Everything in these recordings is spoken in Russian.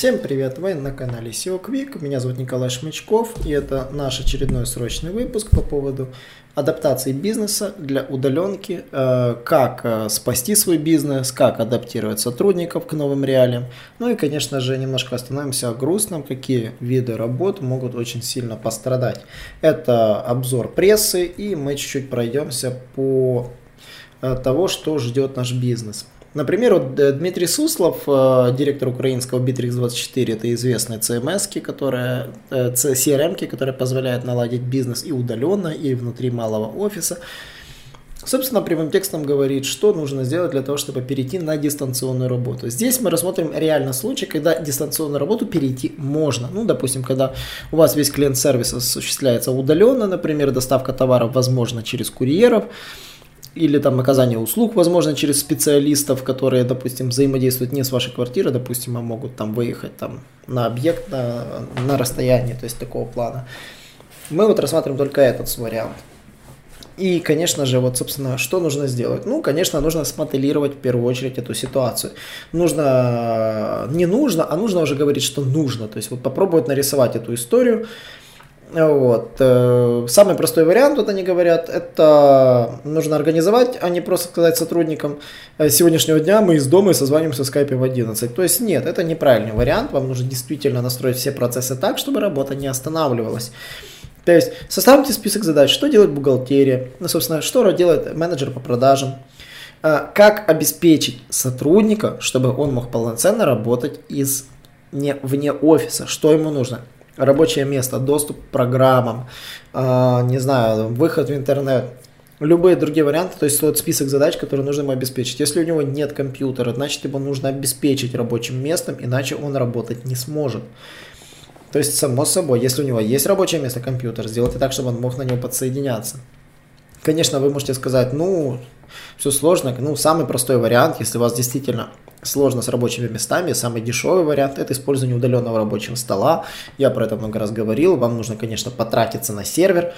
Всем привет, вы на канале SEO Quick, меня зовут Николай Шмычков, и это наш очередной срочный выпуск по поводу адаптации бизнеса для удаленки, э, как э, спасти свой бизнес, как адаптировать сотрудников к новым реалиям. Ну и, конечно же, немножко остановимся о грустном, какие виды работ могут очень сильно пострадать. Это обзор прессы, и мы чуть-чуть пройдемся по э, того, что ждет наш бизнес. Например, вот э, Дмитрий Суслов, э, директор украинского Bittrex24, это известная CMS, которая, CRM, э, которая позволяет наладить бизнес и удаленно, и внутри малого офиса. Собственно, прямым текстом говорит, что нужно сделать для того, чтобы перейти на дистанционную работу. Здесь мы рассмотрим реально случай, когда дистанционную работу перейти можно. Ну, допустим, когда у вас весь клиент-сервис осуществляется удаленно, например, доставка товаров возможно через курьеров, или там оказание услуг, возможно, через специалистов, которые, допустим, взаимодействуют не с вашей квартирой, допустим, а могут там выехать там на объект на, на расстоянии, то есть такого плана. Мы вот рассматриваем только этот вариант. И, конечно же, вот, собственно, что нужно сделать? Ну, конечно, нужно смоделировать в первую очередь эту ситуацию. Нужно, не нужно, а нужно уже говорить, что нужно. То есть вот попробовать нарисовать эту историю, вот. Э, самый простой вариант, вот они говорят, это нужно организовать, а не просто сказать сотрудникам, «Э, сегодняшнего дня мы из дома и созвонимся в скайпе в 11. То есть нет, это неправильный вариант, вам нужно действительно настроить все процессы так, чтобы работа не останавливалась. То есть составьте список задач, что делает бухгалтерия, ну, собственно, что делает менеджер по продажам, э, как обеспечить сотрудника, чтобы он мог полноценно работать из не, вне офиса, что ему нужно, рабочее место, доступ к программам, э, не знаю, выход в интернет, любые другие варианты, то есть вот список задач, которые нужно ему обеспечить. Если у него нет компьютера, значит его нужно обеспечить рабочим местом, иначе он работать не сможет. То есть, само собой, если у него есть рабочее место, компьютер, сделайте так, чтобы он мог на него подсоединяться. Конечно, вы можете сказать, ну, все сложно. Ну, самый простой вариант, если у вас действительно сложно с рабочими местами, самый дешевый вариант это использование удаленного рабочего стола. Я про это много раз говорил. Вам нужно, конечно, потратиться на сервер,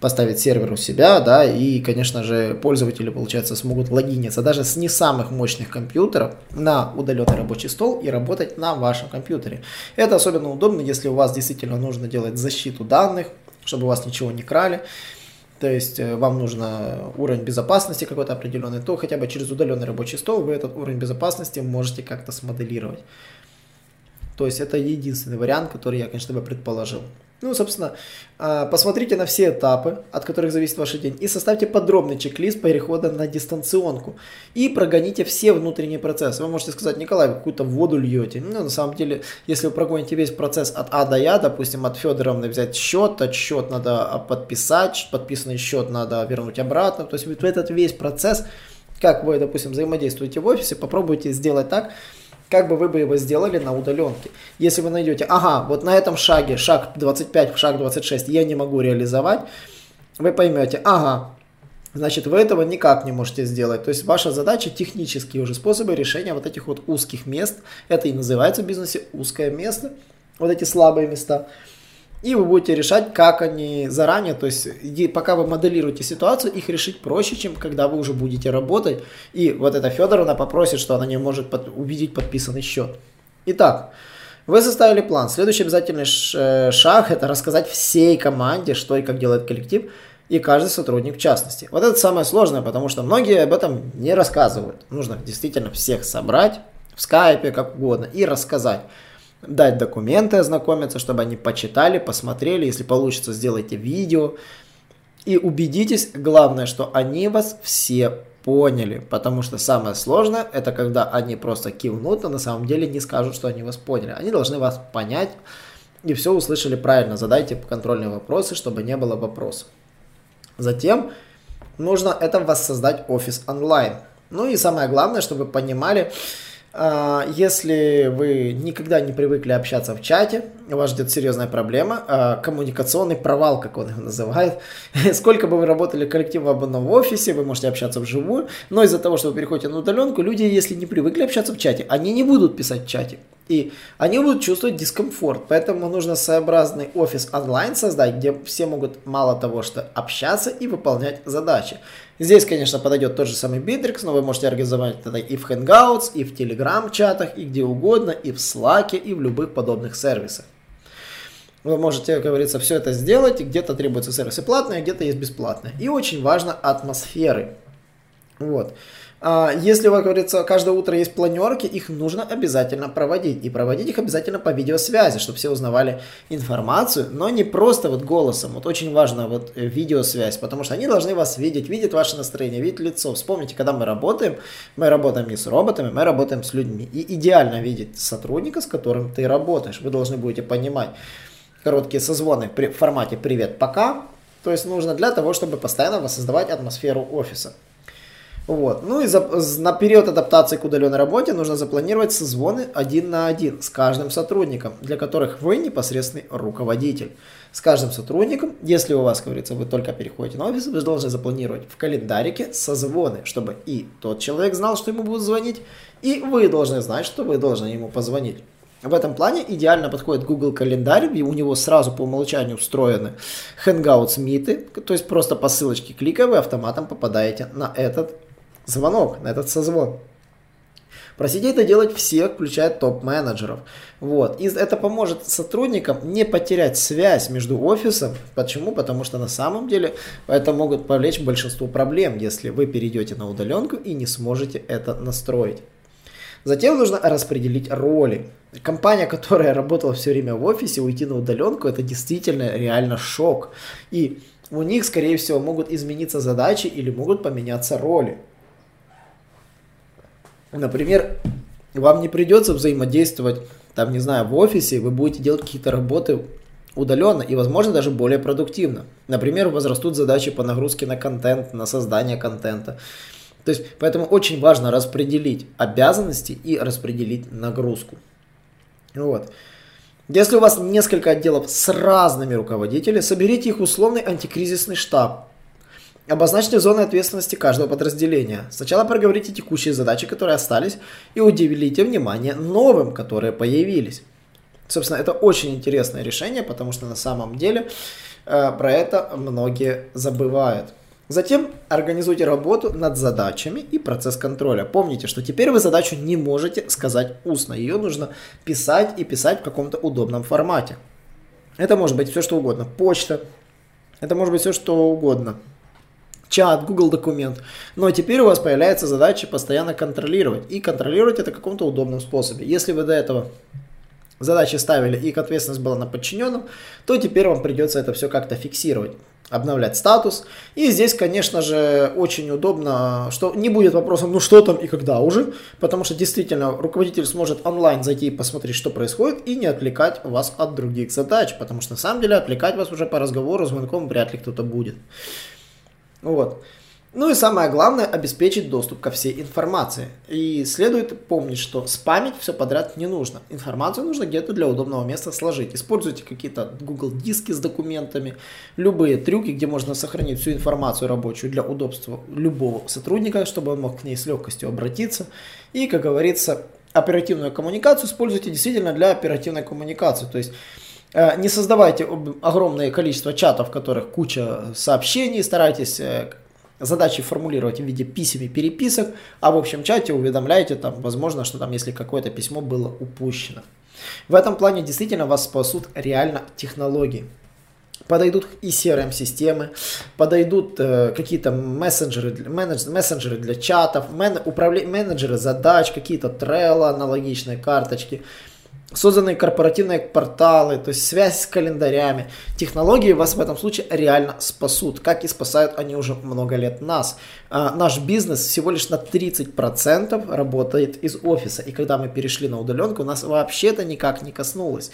поставить сервер у себя, да, и, конечно же, пользователи, получается, смогут логиниться даже с не самых мощных компьютеров на удаленный рабочий стол и работать на вашем компьютере. Это особенно удобно, если у вас действительно нужно делать защиту данных, чтобы у вас ничего не крали то есть э, вам нужно уровень безопасности какой-то определенный, то хотя бы через удаленный рабочий стол вы этот уровень безопасности можете как-то смоделировать. То есть это единственный вариант, который я, конечно, бы предположил. Ну, собственно, а, посмотрите на все этапы, от которых зависит ваш день, и составьте подробный чек-лист перехода на дистанционку. И прогоните все внутренние процессы. Вы можете сказать, Николай, вы какую-то воду льете. Ну, на самом деле, если вы прогоните весь процесс от А до Я, допустим, от Федоровны взять счет, от счет надо подписать, подписанный счет надо вернуть обратно. То есть вот этот весь процесс, как вы, допустим, взаимодействуете в офисе, попробуйте сделать так, как бы вы бы его сделали на удаленке. Если вы найдете, ага, вот на этом шаге, шаг 25, шаг 26 я не могу реализовать, вы поймете, ага, значит вы этого никак не можете сделать. То есть ваша задача технические уже способы решения вот этих вот узких мест. Это и называется в бизнесе узкое место, вот эти слабые места. И вы будете решать, как они заранее, то есть пока вы моделируете ситуацию, их решить проще, чем когда вы уже будете работать. И вот эта Федоровна попросит, что она не может под, увидеть подписанный счет. Итак, вы составили план. Следующий обязательный э, шаг – это рассказать всей команде, что и как делает коллектив, и каждый сотрудник в частности. Вот это самое сложное, потому что многие об этом не рассказывают. Нужно действительно всех собрать в скайпе, как угодно, и рассказать дать документы, ознакомиться, чтобы они почитали, посмотрели, если получится, сделайте видео. И убедитесь, главное, что они вас все поняли, потому что самое сложное, это когда они просто кивнут, а на самом деле не скажут, что они вас поняли. Они должны вас понять и все услышали правильно. Задайте контрольные вопросы, чтобы не было вопросов. Затем нужно это воссоздать офис онлайн. Ну и самое главное, чтобы вы понимали, если вы никогда не привыкли общаться в чате, вас ждет серьезная проблема, а, коммуникационный провал, как он его называет. Сколько бы вы работали коллективно в одном офисе, вы можете общаться вживую, но из-за того, что вы переходите на удаленку, люди, если не привыкли общаться в чате, они не будут писать в чате. И они будут чувствовать дискомфорт. Поэтому нужно своеобразный офис онлайн создать, где все могут мало того, что общаться и выполнять задачи. Здесь, конечно, подойдет тот же самый Bittrex, но вы можете организовать это и в Hangouts, и в Telegram чатах, и где угодно, и в Slack, и в любых подобных сервисах. Вы можете, как говорится, все это сделать, где-то требуются сервисы платные, где-то есть бесплатные. И очень важно атмосферы. Вот. А, если, как говорится, каждое утро есть планерки, их нужно обязательно проводить. И проводить их обязательно по видеосвязи, чтобы все узнавали информацию, но не просто вот голосом. Вот очень важно вот э, видеосвязь, потому что они должны вас видеть, видеть ваше настроение, видеть лицо. Вспомните, когда мы работаем, мы работаем не с роботами, мы работаем с людьми. И идеально видеть сотрудника, с которым ты работаешь. Вы должны будете понимать короткие созвоны в формате «Привет, пока». То есть нужно для того, чтобы постоянно воссоздавать атмосферу офиса. Вот. Ну и за, на период адаптации к удаленной работе нужно запланировать созвоны один на один с каждым сотрудником, для которых вы непосредственный руководитель. С каждым сотрудником, если у вас, как говорится, вы только переходите на офис, вы должны запланировать в календарике созвоны, чтобы и тот человек знал, что ему будут звонить, и вы должны знать, что вы должны ему позвонить. В этом плане идеально подходит Google календарь, и у него сразу по умолчанию встроены Hangouts миты, то есть просто по ссылочке кликая вы автоматом попадаете на этот звонок, на этот созвон. Просите это делать все, включая топ-менеджеров. Вот. И это поможет сотрудникам не потерять связь между офисом. Почему? Потому что на самом деле это могут повлечь большинство проблем, если вы перейдете на удаленку и не сможете это настроить. Затем нужно распределить роли. Компания, которая работала все время в офисе, уйти на удаленку, это действительно реально шок. И у них, скорее всего, могут измениться задачи или могут поменяться роли. Например, вам не придется взаимодействовать, там, не знаю, в офисе, вы будете делать какие-то работы удаленно и, возможно, даже более продуктивно. Например, возрастут задачи по нагрузке на контент, на создание контента. То есть, поэтому очень важно распределить обязанности и распределить нагрузку. Вот. Если у вас несколько отделов с разными руководителями, соберите их условный антикризисный штаб Обозначьте зоны ответственности каждого подразделения. Сначала проговорите текущие задачи, которые остались, и уделите внимание новым, которые появились. Собственно, это очень интересное решение, потому что на самом деле э, про это многие забывают. Затем организуйте работу над задачами и процесс контроля. Помните, что теперь вы задачу не можете сказать устно. Ее нужно писать и писать в каком-то удобном формате. Это может быть все что угодно. Почта. Это может быть все что угодно чат, Google документ. Но теперь у вас появляется задача постоянно контролировать. И контролировать это каком-то удобном способе. Если вы до этого задачи ставили и ответственность была на подчиненном, то теперь вам придется это все как-то фиксировать обновлять статус. И здесь, конечно же, очень удобно, что не будет вопросом, ну что там и когда уже, потому что действительно руководитель сможет онлайн зайти и посмотреть, что происходит, и не отвлекать вас от других задач, потому что на самом деле отвлекать вас уже по разговору, звонком вряд ли кто-то будет. Вот. Ну и самое главное, обеспечить доступ ко всей информации. И следует помнить, что спамить все подряд не нужно. Информацию нужно где-то для удобного места сложить. Используйте какие-то Google диски с документами, любые трюки, где можно сохранить всю информацию рабочую для удобства любого сотрудника, чтобы он мог к ней с легкостью обратиться. И, как говорится, оперативную коммуникацию используйте действительно для оперативной коммуникации. То есть не создавайте огромное количество чатов, в которых куча сообщений, старайтесь э, задачи формулировать в виде писем и переписок, а в общем чате уведомляйте там, возможно, что там, если какое-то письмо было упущено. В этом плане действительно вас спасут реально технологии. Подойдут и CRM-системы, подойдут э, какие-то мессенджеры, менедж, мессенджеры для чатов, мен, управля, менеджеры задач, какие-то Trello, аналогичные карточки – созданные корпоративные порталы, то есть связь с календарями. Технологии вас в этом случае реально спасут, как и спасают они уже много лет нас. А, наш бизнес всего лишь на 30% работает из офиса, и когда мы перешли на удаленку, нас вообще это никак не коснулось.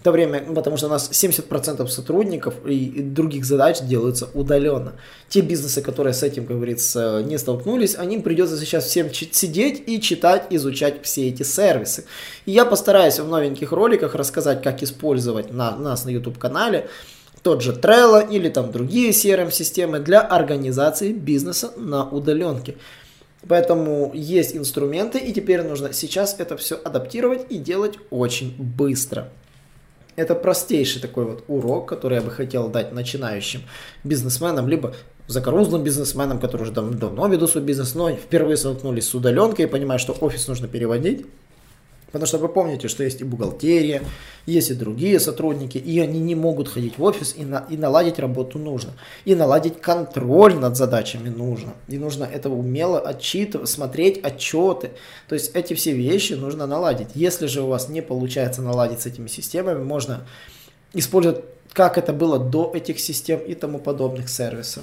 В то время, потому что у нас 70% сотрудников и других задач делаются удаленно. Те бизнесы, которые с этим, как говорится, не столкнулись, они придется сейчас всем сидеть и читать, изучать все эти сервисы. И я постараюсь в новеньких роликах рассказать, как использовать на, нас на YouTube-канале тот же Trello или там другие CRM-системы для организации бизнеса на удаленке. Поэтому есть инструменты, и теперь нужно сейчас это все адаптировать и делать очень быстро. Это простейший такой вот урок, который я бы хотел дать начинающим бизнесменам, либо закорузлым бизнесменам, которые уже давно ведут свой бизнес, но впервые столкнулись с удаленкой и понимают, что офис нужно переводить. Потому что вы помните, что есть и бухгалтерия, есть и другие сотрудники, и они не могут ходить в офис, и, на, и наладить работу нужно. И наладить контроль над задачами нужно. И нужно это умело отчитывать, смотреть отчеты. То есть эти все вещи нужно наладить. Если же у вас не получается наладить с этими системами, можно использовать, как это было до этих систем и тому подобных сервисов.